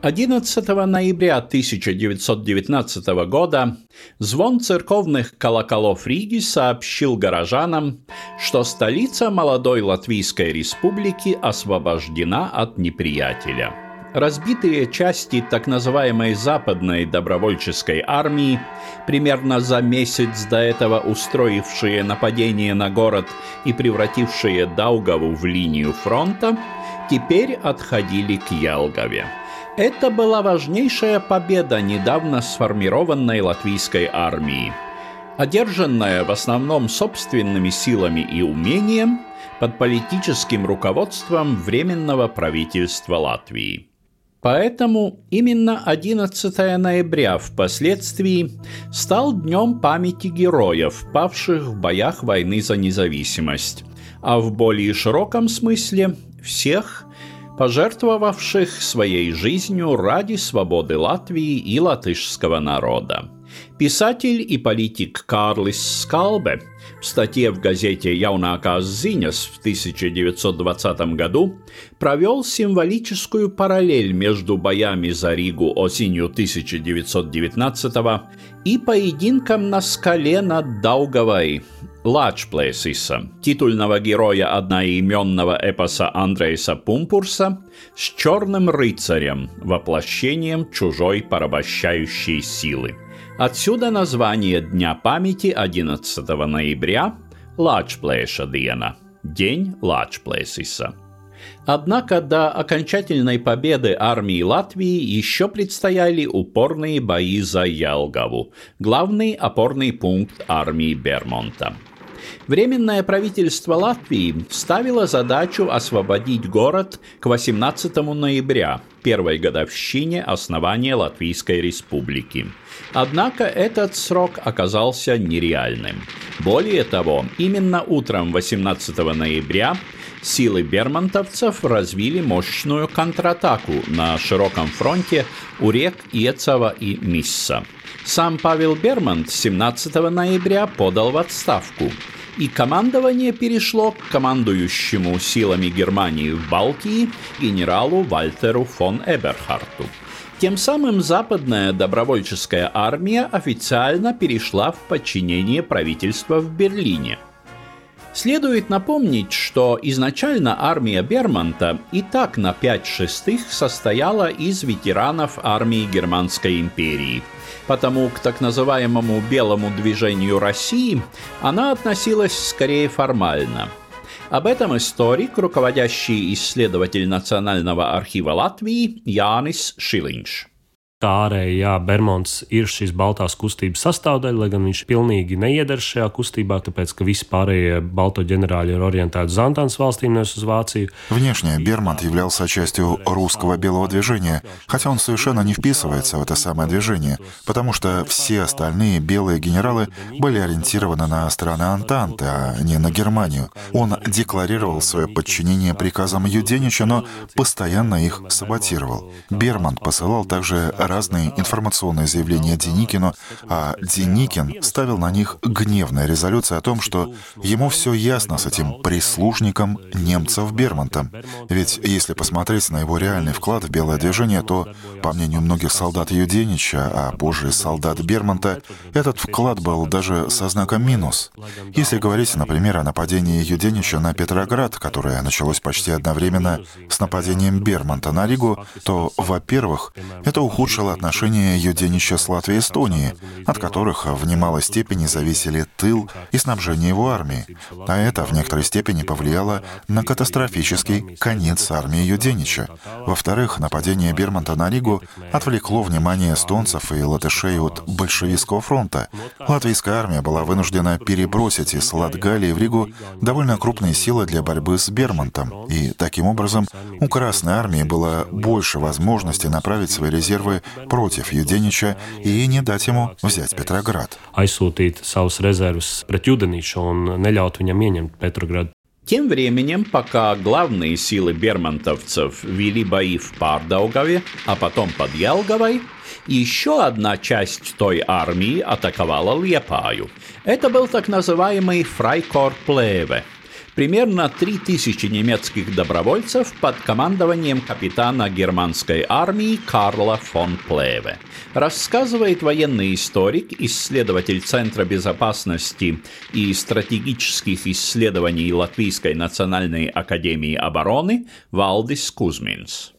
11 ноября 1919 года звон церковных колоколов Риги сообщил горожанам, что столица молодой Латвийской республики освобождена от неприятеля. Разбитые части так называемой Западной добровольческой армии, примерно за месяц до этого устроившие нападение на город и превратившие Даугаву в линию фронта, теперь отходили к Ялгове. Это была важнейшая победа недавно сформированной латвийской армии. Одержанная в основном собственными силами и умением под политическим руководством Временного правительства Латвии. Поэтому именно 11 ноября впоследствии стал днем памяти героев, павших в боях войны за независимость, а в более широком смысле всех, пожертвовавших своей жизнью ради свободы Латвии и латышского народа. Писатель и политик Карлис Скалбе в статье в газете «Яунакās ziņas» в 1920 году провел символическую параллель между боями за Ригу осенью 1919 и поединком на скале над Даугавой Лачплесиса, титульного героя одноименного эпоса Андрейса Пумпурса, с черным рыцарем, воплощением чужой порабощающей силы. Отсюда название Дня памяти 11 ноября Лачплеша Диена, День Лачплесиса. Однако до окончательной победы армии Латвии еще предстояли упорные бои за Ялгову, главный опорный пункт армии Бермонта. Временное правительство Латвии ставило задачу освободить город к 18 ноября, первой годовщине основания Латвийской республики. Однако этот срок оказался нереальным. Более того, именно утром 18 ноября силы бермонтовцев развили мощную контратаку на широком фронте у рек Иецова и Мисса. Сам Павел Бермонт 17 ноября подал в отставку – и командование перешло к командующему силами Германии в Балтии генералу Вальтеру фон Эберхарту. Тем самым западная добровольческая армия официально перешла в подчинение правительства в Берлине. Следует напомнить, что изначально армия Бермонта и так на 5 шестых состояла из ветеранов армии Германской империи – потому к так называемому «белому движению России» она относилась скорее формально. Об этом историк, руководящий исследователь Национального архива Латвии Янис Шилинш. Tā ārēji, jā, Bermons ir šīs Baltās kustības sastāvdaļa, lai gan viņš pilnīgi neiedara šajā kustībā, tāpēc ka visi pārējie Balto ģенерали ir ориентēti uz Антанс valstīm, nevis uz Вацию. Внешне Бермонт являлся частью русского белого движения, хотя он совершенно не вписывается в это самое движение, потому что все остальные белые генералы были ориентированы на страны Антанты, а не на Германию. Он декларировал свое подчинение приказам Юденича, но постоянно их саботировал. Бермонт посылал также разные информационные заявления Деникину, а Деникин ставил на них гневные резолюции о том, что ему все ясно с этим прислужником немцев Бермонтом. Ведь если посмотреть на его реальный вклад в белое движение, то, по мнению многих солдат Юденича, а позже солдат Бермонта, этот вклад был даже со знаком минус. Если говорить, например, о нападении Юденича на Петроград, которое началось почти одновременно с нападением Бермонта на Ригу, то, во-первых, это ухудшило улучшило отношения Юденича с Латвией и Эстонией, от которых в немалой степени зависели тыл и снабжение его армии. А это в некоторой степени повлияло на катастрофический конец армии Юденича. Во-вторых, нападение Бермонта на Ригу отвлекло внимание эстонцев и латышей от большевистского фронта. Латвийская армия была вынуждена перебросить из Латгалии в Ригу довольно крупные силы для борьбы с Бермонтом, и таким образом у Красной армии было больше возможностей направить свои резервы против Юденича и не дать ему взять Петроград. Aizsūtīt savus rezervus pret Judeniču un neļaut viņam ieņemt Petrogradu. Тем временем, пока главные силы бермонтовцев вели бои в Пардаугаве, а потом под Елговой, еще одна часть той армии атаковала Лепаю. Это был так называемый Фрайкор Плеве – примерно 3000 немецких добровольцев под командованием капитана германской армии Карла фон Плеве. Рассказывает военный историк, исследователь Центра безопасности и стратегических исследований Латвийской национальной академии обороны Валдис Кузминс.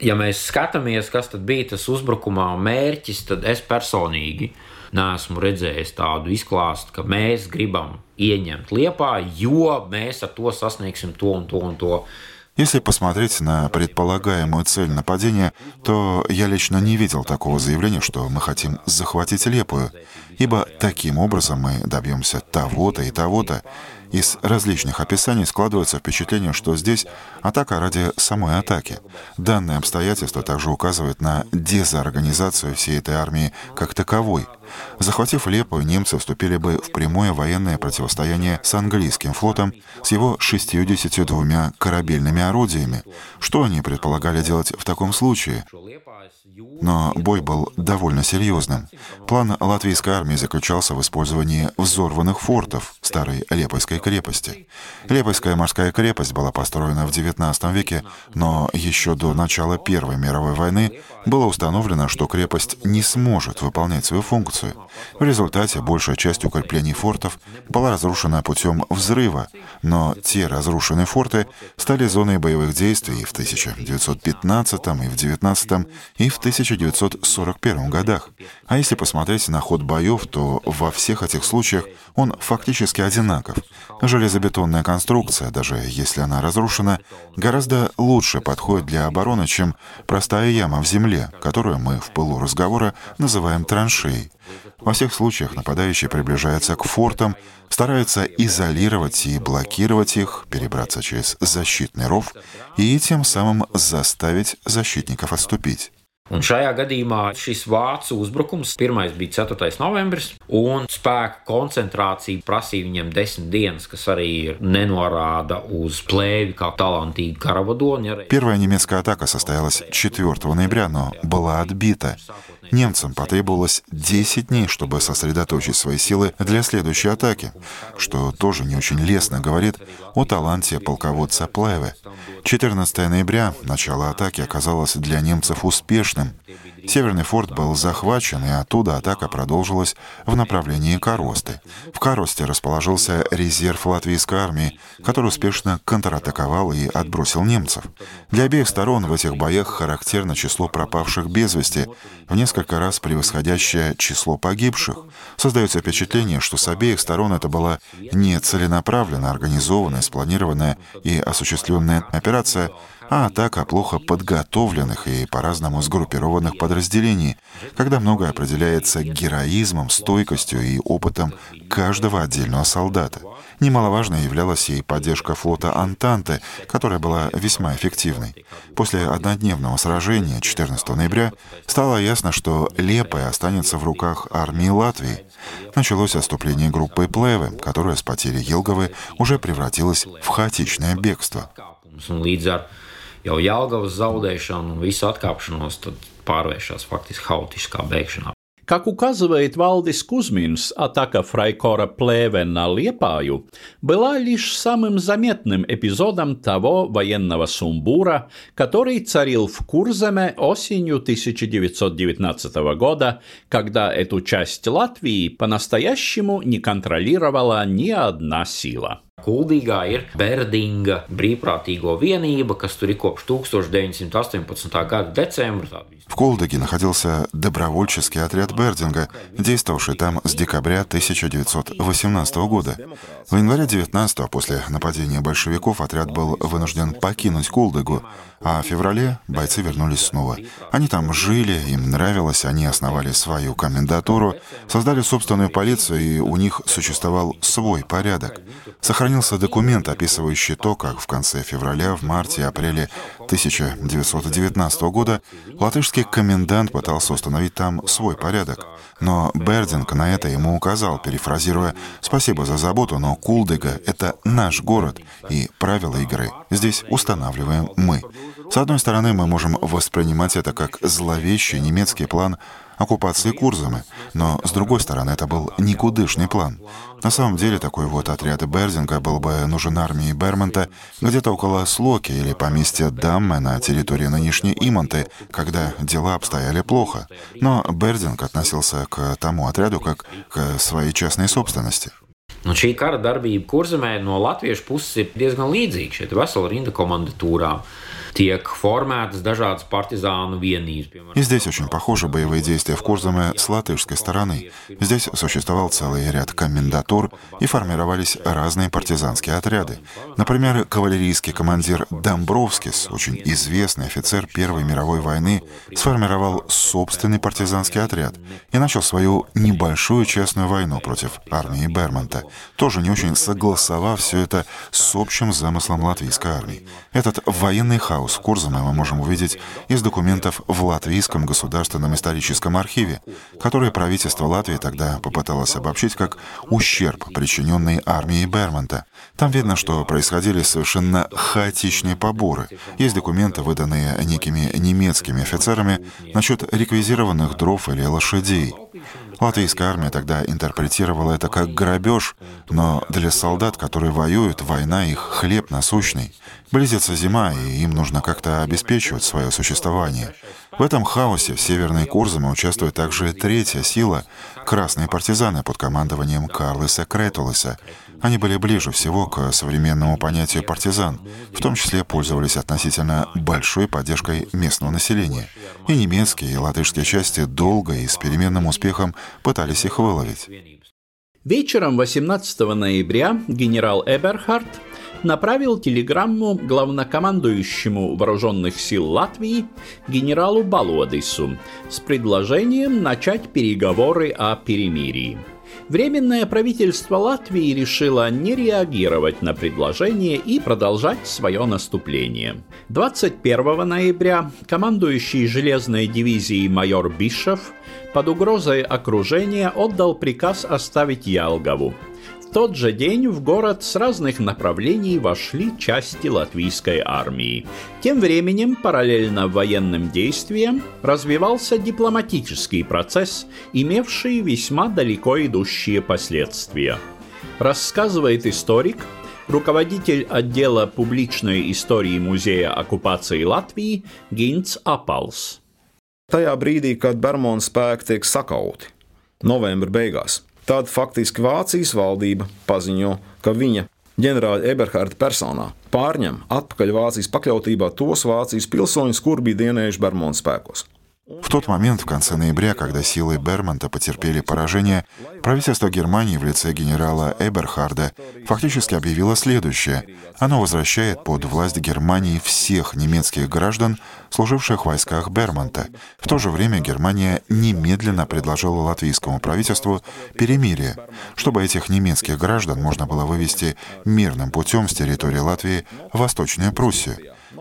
Ja mēs skatāmies, kas tad bija tas uzbrukumā mērķis, tad es personīgi neesmu redzējis tādu izklāstu, ka mēs gribam ieņemt Liepā, jo mēs ar to sasniegsim to un to un to. Если посмотреть на предполагаемую цель нападения, то я лично не видел такого заявления, что мы хотим захватить Лепую, ибо таким образом мы добьемся того-то и того-то. Из различных описаний складывается впечатление, что здесь атака ради самой атаки. Данное обстоятельство также указывает на дезорганизацию всей этой армии как таковой — Захватив Лепу, немцы вступили бы в прямое военное противостояние с английским флотом с его 62 корабельными орудиями. Что они предполагали делать в таком случае? Но бой был довольно серьезным. План латвийской армии заключался в использовании взорванных фортов старой Лепойской крепости. Лепойская морская крепость была построена в XIX веке, но еще до начала Первой мировой войны было установлено, что крепость не сможет выполнять свою функцию. В результате большая часть укреплений фортов была разрушена путем взрыва, но те разрушенные форты стали зоной боевых действий в 1915 и в 19 и в 1941 годах. А если посмотреть на ход боев, то во всех этих случаях он фактически одинаков. Железобетонная конструкция, даже если она разрушена, гораздо лучше подходит для обороны, чем простая яма в земле, которую мы в пылу разговора называем траншеей. Во всех случаях нападающий приближается к фортам, старается изолировать и блокировать их, перебраться через защитный ров и тем самым заставить защитников отступить. Un šajā gadījumā šis vācu uzbrukums pirmais bija 4. novembris, un spēku koncentrācija prasīja viņiem desmit dienas, kas arī ir nenorāda uz плеви как талантīgi каравадони. Первая немецкая атака состоялась 4 ноября, но была отбита. Немцам потребовалось 10 дней, чтобы сосредоточить свои силы для следующей атаки, что тоже не очень лестно говорит о таланте полководца Плеве. 14 ноября начало атаки оказалось для немцев успешным. Северный форт был захвачен, и оттуда атака продолжилась в направлении Коросты. В Коросте расположился резерв латвийской армии, который успешно контратаковал и отбросил немцев. Для обеих сторон в этих боях характерно число пропавших без вести, в несколько раз превосходящее число погибших. Создается впечатление, что с обеих сторон это была не целенаправленно организованная, спланированная и осуществленная операция, а атака плохо подготовленных и по-разному сгруппированных подразделений, когда многое определяется героизмом, стойкостью и опытом каждого отдельного солдата. Немаловажной являлась и поддержка флота Антанты, которая была весьма эффективной. После однодневного сражения 14 ноября стало ясно, что Лепая останется в руках армии Латвии. Началось отступление группы Плевы, которая с потери Елговы уже превратилась в хаотичное бегство. Jau Jālgavas zaudēšanu un visu atkāpšanos, pārvēršas faktiski haotiskā bēgšanā. Как указывает Валдис Кузминс, атака Фрайкора Плеве на Лепаю была лишь самым заметным эпизодом того военного сумбура, который царил в Курземе осенью 1919 года, когда эту часть Латвии по-настоящему не контролировала ни одна сила. Kuldīgā ir Berdinga brīvprātīgo vienība, kas tur ir kopš 1918. gada decembra. В Колдыге находился добровольческий отряд Бердинга, действовавший там с декабря 1918 года. В январе 19 после нападения большевиков отряд был вынужден покинуть Колдыгу, а в феврале бойцы вернулись снова. Они там жили, им нравилось, они основали свою комендатуру, создали собственную полицию, и у них существовал свой порядок. Сохранили сохранился документ, описывающий то, как в конце февраля, в марте и апреле 1919 года латышский комендант пытался установить там свой порядок. Но Бердинг на это ему указал, перефразируя «Спасибо за заботу, но Кулдыга — это наш город, и правила игры здесь устанавливаем мы». С одной стороны, мы можем воспринимать это как зловещий немецкий план оккупации Курзамы, но с другой стороны, это был никудышный план. На самом деле, такой вот отряд Берзинга был бы нужен армии Бермонта где-то около Слоки или поместья Дамме на территории нынешней Имонты, когда дела обстояли плохо. Но Берзинг относился к тому отряду как к своей частной собственности. Un šī kara darbība kurzemē no latviešu puses ir diezgan līdzīga. Šeit ir vesela rinda komandatūrām. И здесь очень похожи боевые действия в Курзаме с латышской стороны. Здесь существовал целый ряд комендатур и формировались разные партизанские отряды. Например, кавалерийский командир Домбровскис, очень известный офицер Первой мировой войны, сформировал собственный партизанский отряд и начал свою небольшую частную войну против армии Бермонта, тоже не очень согласовав все это с общим замыслом латвийской армии. Этот военный хаос с Курзамой мы можем увидеть из документов в Латвийском государственном историческом архиве, которые правительство Латвии тогда попыталось обобщить как ущерб, причиненный армией Бермонта. Там видно, что происходили совершенно хаотичные поборы. Есть документы, выданные некими немецкими офицерами насчет реквизированных дров или лошадей. Латвийская армия тогда интерпретировала это как грабеж, но для солдат, которые воюют, война их хлеб насущный. Близится зима, и им нужно как-то обеспечивать свое существование. В этом хаосе в Северной Курзаме участвует также третья сила — красные партизаны под командованием Карлеса Кретулеса. Они были ближе всего к современному понятию партизан, в том числе пользовались относительно большой поддержкой местного населения. И немецкие, и латышские части долго и с переменным успехом пытались их выловить. Вечером 18 ноября генерал Эберхард направил телеграмму главнокомандующему вооруженных сил Латвии генералу Балодису с предложением начать переговоры о перемирии. Временное правительство Латвии решило не реагировать на предложение и продолжать свое наступление. 21 ноября командующий железной дивизией майор Бишев под угрозой окружения отдал приказ оставить Ялгову, тот же день в город с разных направлений вошли части латвийской армии. Тем временем, параллельно военным действиям, развивался дипломатический процесс, имевший весьма далеко идущие последствия. Рассказывает историк, руководитель отдела публичной истории Музея оккупации Латвии Гинц Апалс. Tajā brīdī, kad Bermuda spēki tiek sakauti, beigās, Tad faktiski Vācijas valdība paziņo, ka viņa ģenerāļa Eberharda personā pārņem atpakaļ Vācijas pakļautībā tos Vācijas pilsoņus, kur bija dienējuši Bermudas spēkos. В тот момент, в конце ноября, когда силы Бермонта потерпели поражение, правительство Германии в лице генерала Эберхарда фактически объявило следующее. Оно возвращает под власть Германии всех немецких граждан, служивших в войсках Бермонта. В то же время Германия немедленно предложила латвийскому правительству перемирие, чтобы этих немецких граждан можно было вывести мирным путем с территории Латвии в Восточную Пруссию.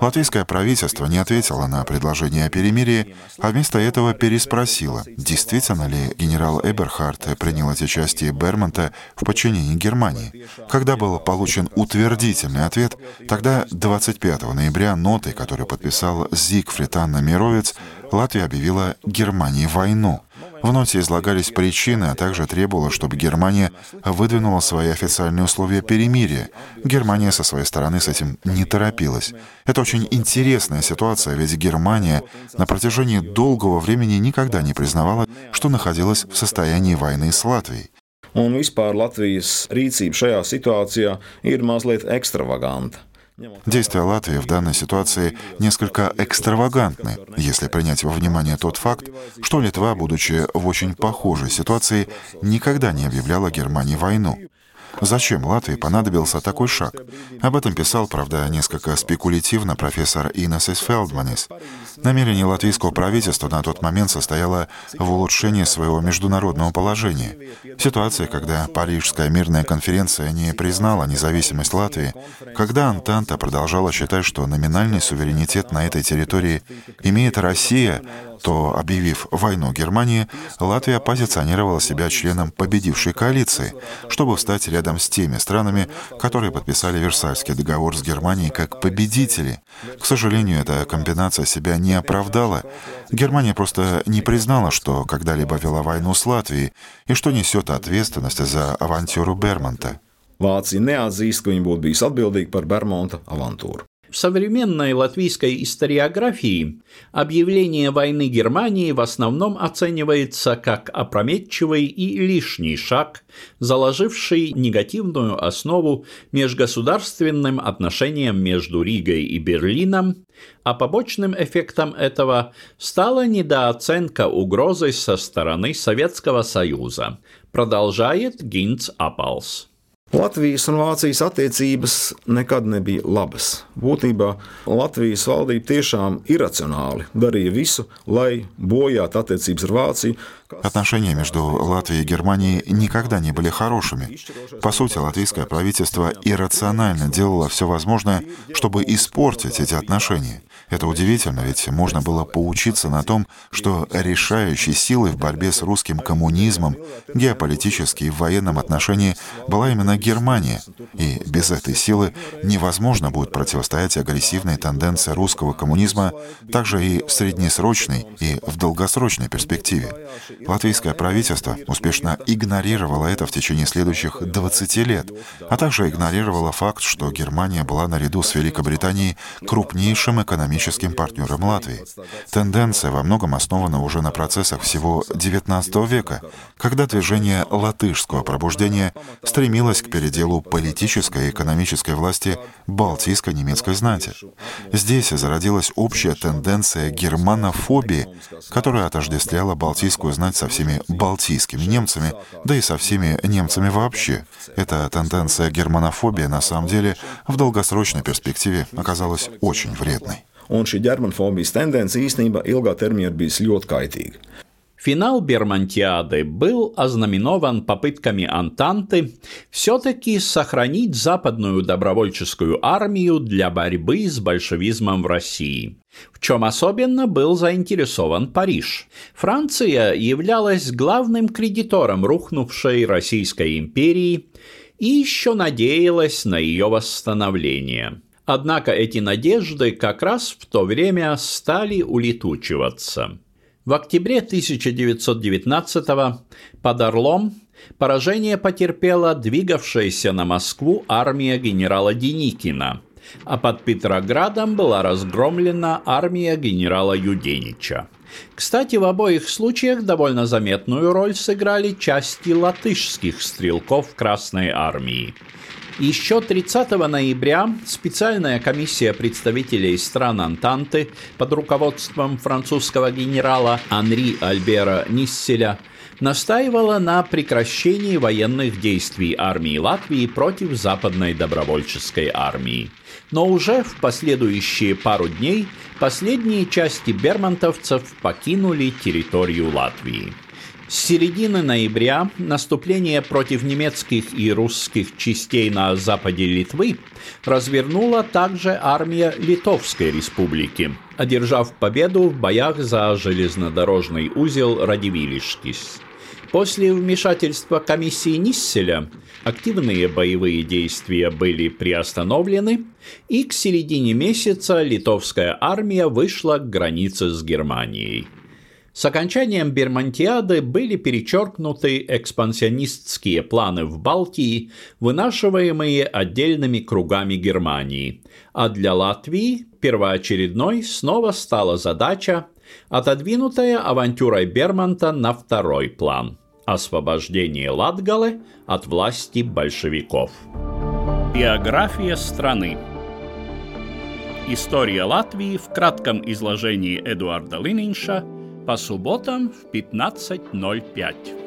Латвийское правительство не ответило на предложение о перемирии, а вместо этого переспросило, действительно ли генерал Эберхард принял эти части Бермонта в подчинении Германии. Когда был получен утвердительный ответ, тогда 25 ноября нотой, которую подписал Зигфрид Анна Мировец, Латвия объявила Германии войну. В ноте излагались причины, а также требовала, чтобы Германия выдвинула свои официальные условия перемирия. Германия со своей стороны с этим не торопилась. Это очень интересная ситуация, ведь Германия на протяжении долгого времени никогда не признавала, что находилась в состоянии войны с Латвией. Un vispār Latvijas rīcība šajā situācijā ir mazliet ekstravaganta. Действия Латвии в данной ситуации несколько экстравагантны, если принять во внимание тот факт, что Литва, будучи в очень похожей ситуации, никогда не объявляла Германии войну. Зачем Латвии понадобился такой шаг? Об этом писал, правда, несколько спекулятивно профессор Инесис Фелдманис. Намерение латвийского правительства на тот момент состояло в улучшении своего международного положения. Ситуация, когда Парижская мирная конференция не признала независимость Латвии, когда Антанта продолжала считать, что номинальный суверенитет на этой территории имеет Россия, то, объявив войну Германии, Латвия позиционировала себя членом победившей коалиции, чтобы встать рядом с теми странами, которые подписали Версальский договор с Германией как победители. К сожалению, эта комбинация себя не оправдала. Германия просто не признала, что когда-либо вела войну с Латвией и что несет ответственность за авантюру Бермонта. Vācija neatzīst, ka viņi būtu bijusi atbildīgi par Bermuda avantūru. В современной латвийской историографии объявление войны Германии в основном оценивается как опрометчивый и лишний шаг, заложивший негативную основу межгосударственным отношениям между Ригой и Берлином, а побочным эффектом этого стала недооценка угрозы со стороны Советского Союза, продолжает Гинц Апалс. Latvijas un Vācijas attiecības nekad nebija labas. Būtībā Latvijas valdība tiešām iracionāli darīja visu, lai bojātu attiecības ar Vāciju, Отношения между Латвией и Германией никогда не были хорошими. По сути, латвийское правительство иррационально делало все возможное, чтобы испортить эти отношения. Это удивительно, ведь можно было поучиться на том, что решающей силой в борьбе с русским коммунизмом, геополитически и в военном отношении, была именно Германия. И без этой силы невозможно будет противостоять агрессивной тенденции русского коммунизма также и в среднесрочной и в долгосрочной перспективе. Латвийское правительство успешно игнорировало это в течение следующих 20 лет, а также игнорировало факт, что Германия была наряду с Великобританией крупнейшим экономическим партнером Латвии. Тенденция во многом основана уже на процессах всего XIX века, когда движение латышского пробуждения стремилось к переделу политической и экономической власти балтийской немецкой знати. Здесь зародилась общая тенденция германофобии, которая отождествляла балтийскую знать со всеми балтийскими немцами, да и со всеми немцами вообще. Эта тенденция германофобии на самом деле в долгосрочной перспективе оказалась очень вредной. Un šī ģermanfobijas tendence īstenībā ilgā termiņā ir ļoti kaitīga. Финал Бермонтиады был ознаменован попытками Антанты все-таки сохранить западную добровольческую армию для борьбы с большевизмом в России, в чем особенно был заинтересован Париж. Франция являлась главным кредитором рухнувшей Российской империи и еще надеялась на ее восстановление. Однако эти надежды как раз в то время стали улетучиваться. В октябре 1919 под Орлом поражение потерпела двигавшаяся на Москву армия генерала Деникина, а под Петроградом была разгромлена армия генерала Юденича. Кстати, в обоих случаях довольно заметную роль сыграли части латышских стрелков Красной армии – еще 30 ноября специальная комиссия представителей стран Антанты под руководством французского генерала Анри Альбера Нисселя настаивала на прекращении военных действий армии Латвии против Западной добровольческой армии. Но уже в последующие пару дней последние части бермонтовцев покинули территорию Латвии. С середины ноября наступление против немецких и русских частей на западе Литвы развернула также армия Литовской республики, одержав победу в боях за железнодорожный узел Радивилишкис. После вмешательства комиссии Нисселя активные боевые действия были приостановлены, и к середине месяца литовская армия вышла к границе с Германией. С окончанием Бермонтиады были перечеркнуты экспансионистские планы в Балтии, вынашиваемые отдельными кругами Германии, а для Латвии первоочередной снова стала задача, отодвинутая авантюрой Бермонта на второй план – освобождение Латгалы от власти большевиков. Биография страны История Латвии в кратком изложении Эдуарда Лининша – по субботам в 15.05.